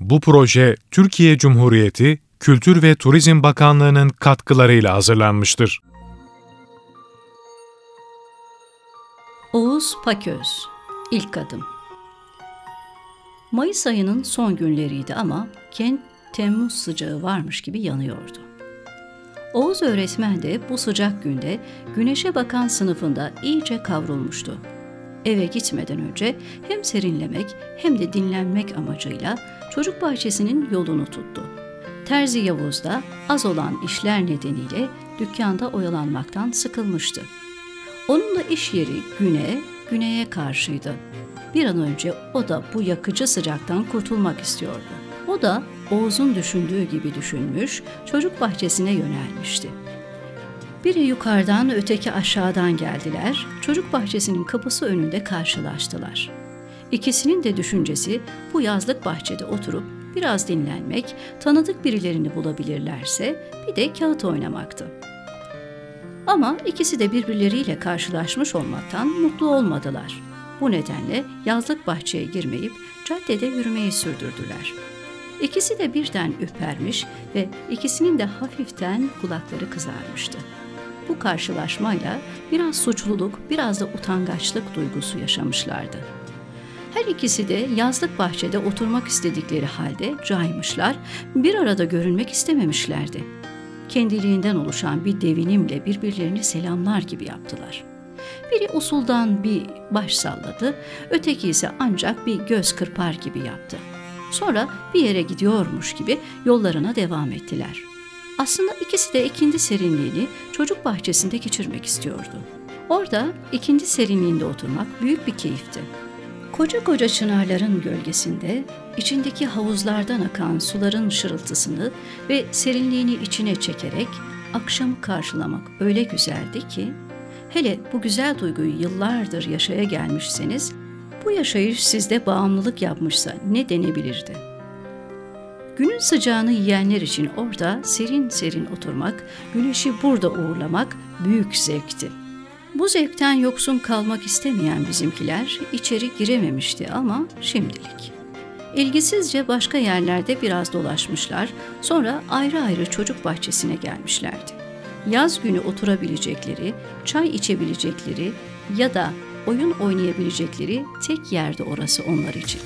Bu proje Türkiye Cumhuriyeti Kültür ve Turizm Bakanlığı'nın katkılarıyla hazırlanmıştır. Oğuz Paköz İlk Adım Mayıs ayının son günleriydi ama kent Temmuz sıcağı varmış gibi yanıyordu. Oğuz öğretmen de bu sıcak günde güneşe bakan sınıfında iyice kavrulmuştu. Eve gitmeden önce hem serinlemek hem de dinlenmek amacıyla çocuk bahçesinin yolunu tuttu. Terzi Yavuz da az olan işler nedeniyle dükkanda oyalanmaktan sıkılmıştı. Onun da iş yeri güne, güneye karşıydı. Bir an önce o da bu yakıcı sıcaktan kurtulmak istiyordu. O da Oğuz'un düşündüğü gibi düşünmüş, çocuk bahçesine yönelmişti. Biri yukarıdan, öteki aşağıdan geldiler. Çocuk bahçesinin kapısı önünde karşılaştılar. İkisinin de düşüncesi bu yazlık bahçede oturup biraz dinlenmek, tanıdık birilerini bulabilirlerse bir de kağıt oynamaktı. Ama ikisi de birbirleriyle karşılaşmış olmaktan mutlu olmadılar. Bu nedenle yazlık bahçeye girmeyip caddede yürümeyi sürdürdüler. İkisi de birden ürpermiş ve ikisinin de hafiften kulakları kızarmıştı. Bu karşılaşmayla biraz suçluluk, biraz da utangaçlık duygusu yaşamışlardı. Her ikisi de yazlık bahçede oturmak istedikleri halde caymışlar, bir arada görünmek istememişlerdi. Kendiliğinden oluşan bir devinimle birbirlerini selamlar gibi yaptılar. Biri usuldan bir baş salladı, öteki ise ancak bir göz kırpar gibi yaptı. Sonra bir yere gidiyormuş gibi yollarına devam ettiler. Aslında ikisi de ikindi serinliğini çocuk bahçesinde geçirmek istiyordu. Orada ikindi serinliğinde oturmak büyük bir keyifti. Koca koca çınarların gölgesinde içindeki havuzlardan akan suların şırıltısını ve serinliğini içine çekerek akşamı karşılamak öyle güzeldi ki hele bu güzel duyguyu yıllardır yaşaya gelmişseniz bu yaşayış sizde bağımlılık yapmışsa ne denebilirdi? Günün sıcağını yiyenler için orada serin serin oturmak, güneşi burada uğurlamak büyük zevkti. Bu zevkten yoksun kalmak istemeyen bizimkiler içeri girememişti ama şimdilik. İlgisizce başka yerlerde biraz dolaşmışlar, sonra ayrı ayrı çocuk bahçesine gelmişlerdi. Yaz günü oturabilecekleri, çay içebilecekleri ya da oyun oynayabilecekleri tek yerde orası onlar için.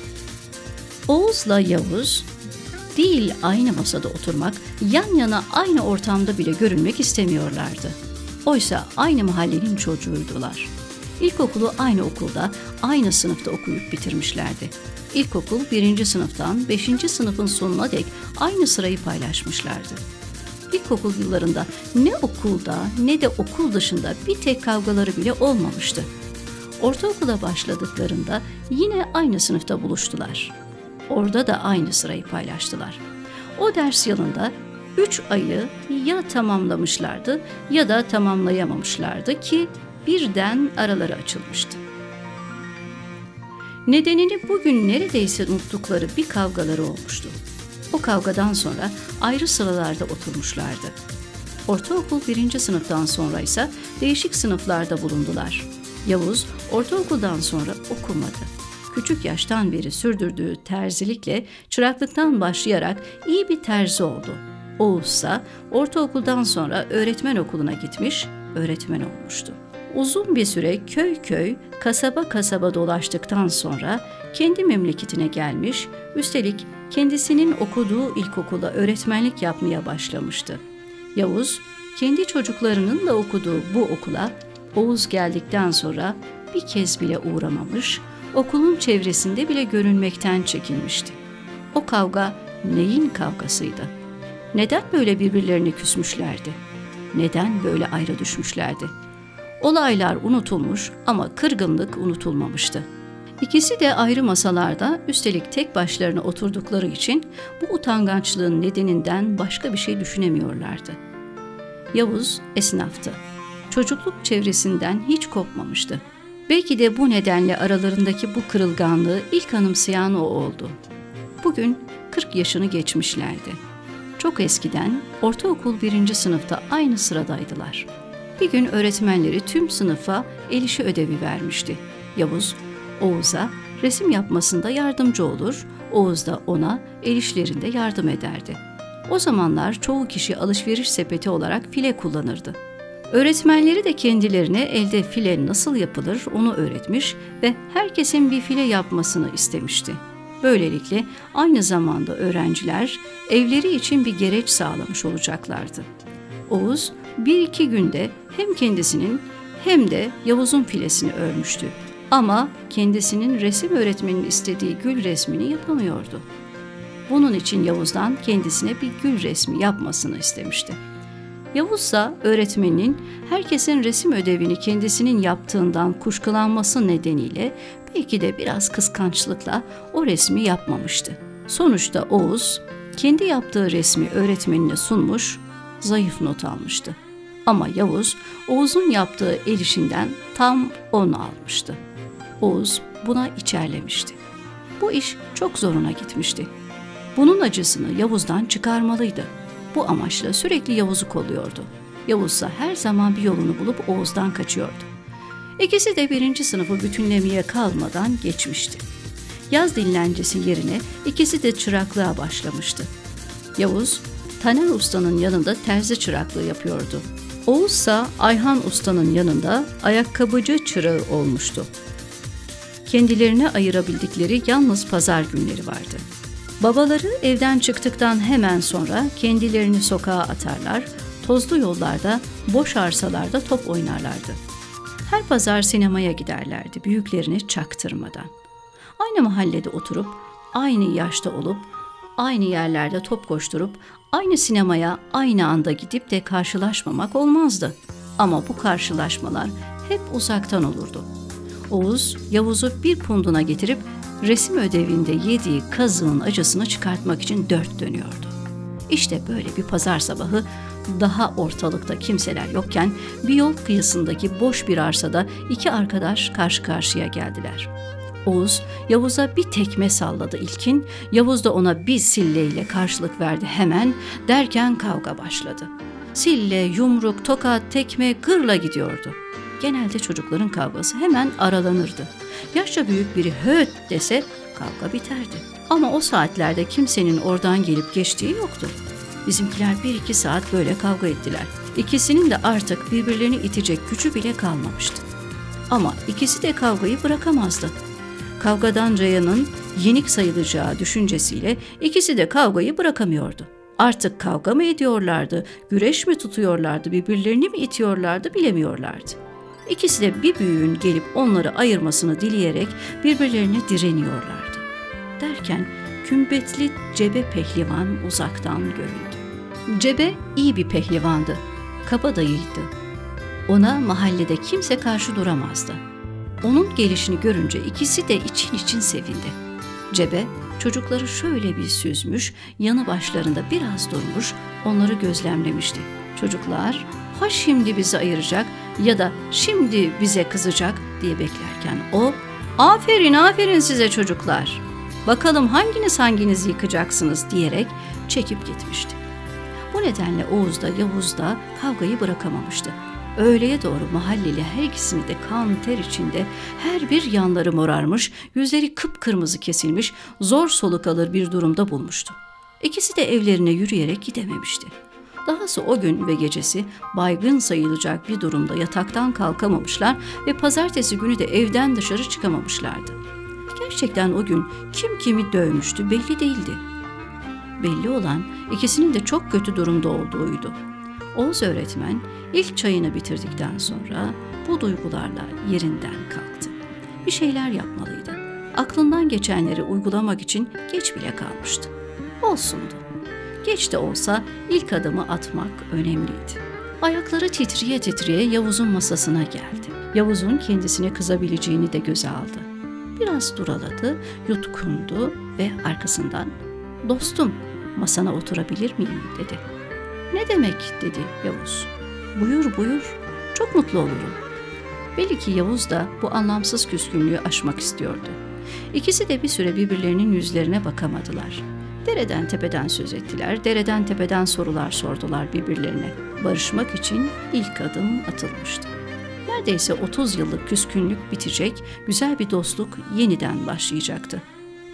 Oğuz'la Yavuz değil aynı masada oturmak, yan yana aynı ortamda bile görünmek istemiyorlardı. Oysa aynı mahallenin çocuğuydular. İlkokulu aynı okulda, aynı sınıfta okuyup bitirmişlerdi. İlkokul birinci sınıftan beşinci sınıfın sonuna dek aynı sırayı paylaşmışlardı. İlkokul yıllarında ne okulda ne de okul dışında bir tek kavgaları bile olmamıştı. Ortaokula başladıklarında yine aynı sınıfta buluştular. Orada da aynı sırayı paylaştılar. O ders yılında üç ayı ya tamamlamışlardı ya da tamamlayamamışlardı ki birden araları açılmıştı. Nedenini bugün neredeyse unuttukları bir kavgaları olmuştu. O kavgadan sonra ayrı sıralarda oturmuşlardı. Ortaokul birinci sınıftan sonra ise değişik sınıflarda bulundular. Yavuz ortaokuldan sonra okumadı. Küçük yaştan beri sürdürdüğü terzilikle çıraklıktan başlayarak iyi bir terzi oldu. Oğuz ise ortaokuldan sonra öğretmen okuluna gitmiş, öğretmen olmuştu. Uzun bir süre köy köy, kasaba kasaba dolaştıktan sonra kendi memleketine gelmiş, üstelik kendisinin okuduğu ilkokula öğretmenlik yapmaya başlamıştı. Yavuz, kendi çocuklarının da okuduğu bu okula Oğuz geldikten sonra bir kez bile uğramamış, okulun çevresinde bile görünmekten çekinmişti. O kavga neyin kavgasıydı? Neden böyle birbirlerini küsmüşlerdi? Neden böyle ayrı düşmüşlerdi? Olaylar unutulmuş ama kırgınlık unutulmamıştı. İkisi de ayrı masalarda üstelik tek başlarına oturdukları için bu utangaçlığın nedeninden başka bir şey düşünemiyorlardı. Yavuz esnaftı çocukluk çevresinden hiç kopmamıştı. Belki de bu nedenle aralarındaki bu kırılganlığı ilk anımsayan o oldu. Bugün 40 yaşını geçmişlerdi. Çok eskiden ortaokul birinci sınıfta aynı sıradaydılar. Bir gün öğretmenleri tüm sınıfa el işi ödevi vermişti. Yavuz, Oğuz'a resim yapmasında yardımcı olur, Oğuz da ona el işlerinde yardım ederdi. O zamanlar çoğu kişi alışveriş sepeti olarak file kullanırdı. Öğretmenleri de kendilerine elde file nasıl yapılır onu öğretmiş ve herkesin bir file yapmasını istemişti. Böylelikle aynı zamanda öğrenciler evleri için bir gereç sağlamış olacaklardı. Oğuz bir iki günde hem kendisinin hem de Yavuz'un filesini örmüştü. Ama kendisinin resim öğretmeninin istediği gül resmini yapamıyordu. Bunun için Yavuz'dan kendisine bir gül resmi yapmasını istemişti. Yavuz ise öğretmeninin herkesin resim ödevini kendisinin yaptığından kuşkulanması nedeniyle belki de biraz kıskançlıkla o resmi yapmamıştı. Sonuçta Oğuz kendi yaptığı resmi öğretmenine sunmuş, zayıf not almıştı. Ama Yavuz Oğuz'un yaptığı el işinden tam 10 almıştı. Oğuz buna içerlemişti. Bu iş çok zoruna gitmişti. Bunun acısını Yavuz'dan çıkarmalıydı. Bu amaçla sürekli Yavuz'u kolluyordu. Yavuz ise her zaman bir yolunu bulup Oğuz'dan kaçıyordu. İkisi de birinci sınıfı bütünlemeye kalmadan geçmişti. Yaz dinlencesi yerine ikisi de çıraklığa başlamıştı. Yavuz, Taner Usta'nın yanında terzi çıraklığı yapıyordu. Oğuz ise Ayhan Usta'nın yanında ayakkabıcı çırağı olmuştu. Kendilerine ayırabildikleri yalnız pazar günleri vardı. Babaları evden çıktıktan hemen sonra kendilerini sokağa atarlar, tozlu yollarda, boş arsalarda top oynarlardı. Her pazar sinemaya giderlerdi büyüklerini çaktırmadan. Aynı mahallede oturup, aynı yaşta olup, aynı yerlerde top koşturup, aynı sinemaya aynı anda gidip de karşılaşmamak olmazdı. Ama bu karşılaşmalar hep uzaktan olurdu. Oğuz, Yavuz'u bir punduna getirip resim ödevinde yediği kazığın acısını çıkartmak için dört dönüyordu. İşte böyle bir pazar sabahı daha ortalıkta kimseler yokken bir yol kıyısındaki boş bir arsada iki arkadaş karşı karşıya geldiler. Oğuz Yavuz'a bir tekme salladı ilkin, Yavuz da ona bir silleyle karşılık verdi hemen derken kavga başladı. Sille, yumruk, tokat, tekme gırla gidiyordu. Genelde çocukların kavgası hemen aralanırdı. Yaşça büyük biri höt dese kavga biterdi. Ama o saatlerde kimsenin oradan gelip geçtiği yoktu. Bizimkiler bir iki saat böyle kavga ettiler. İkisinin de artık birbirlerini itecek gücü bile kalmamıştı. Ama ikisi de kavgayı bırakamazdı. Kavgadan Raya'nın yenik sayılacağı düşüncesiyle ikisi de kavgayı bırakamıyordu. Artık kavga mı ediyorlardı, güreş mi tutuyorlardı, birbirlerini mi itiyorlardı bilemiyorlardı. İkisi de bir büyüğün gelip onları ayırmasını dileyerek birbirlerine direniyorlardı. Derken kümbetli Cebe pehlivan uzaktan görüldü. Cebe iyi bir pehlivandı, kabadayıydı. Ona mahallede kimse karşı duramazdı. Onun gelişini görünce ikisi de için için sevindi. Cebe çocukları şöyle bir süzmüş, yanı başlarında biraz durmuş, onları gözlemlemişti. Çocuklar ha şimdi bizi ayıracak ya da şimdi bize kızacak diye beklerken o aferin aferin size çocuklar bakalım hanginiz hanginiz yıkacaksınız diyerek çekip gitmişti. Bu nedenle Oğuz da Yavuz da kavgayı bırakamamıştı. Öğleye doğru mahalleli her ikisini de kan ter içinde her bir yanları morarmış, yüzleri kıpkırmızı kesilmiş, zor soluk alır bir durumda bulmuştu. İkisi de evlerine yürüyerek gidememişti. Dahası o gün ve gecesi baygın sayılacak bir durumda yataktan kalkamamışlar ve pazartesi günü de evden dışarı çıkamamışlardı. Gerçekten o gün kim kimi dövmüştü belli değildi. Belli olan ikisinin de çok kötü durumda olduğuydu. Oğuz öğretmen ilk çayını bitirdikten sonra bu duygularla yerinden kalktı. Bir şeyler yapmalıydı. Aklından geçenleri uygulamak için geç bile kalmıştı. Olsundu. Geç de olsa ilk adımı atmak önemliydi. Ayakları titriye titriye Yavuz'un masasına geldi. Yavuz'un kendisine kızabileceğini de göze aldı. Biraz duraladı, yutkundu ve arkasından ''Dostum, masana oturabilir miyim?'' dedi. ''Ne demek?'' dedi Yavuz. ''Buyur buyur, çok mutlu olurum.'' Belli ki Yavuz da bu anlamsız küskünlüğü aşmak istiyordu. İkisi de bir süre birbirlerinin yüzlerine bakamadılar. Dereden tepeden söz ettiler, dereden tepeden sorular sordular birbirlerine. Barışmak için ilk adım atılmıştı. Neredeyse 30 yıllık küskünlük bitecek, güzel bir dostluk yeniden başlayacaktı.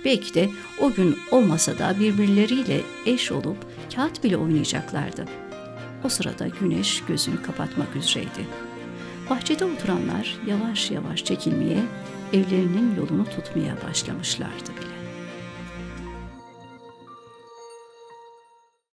Belki de o gün o masada birbirleriyle eş olup kağıt bile oynayacaklardı. O sırada güneş gözünü kapatmak üzereydi. Bahçede oturanlar yavaş yavaş çekilmeye, evlerinin yolunu tutmaya başlamışlardı bile.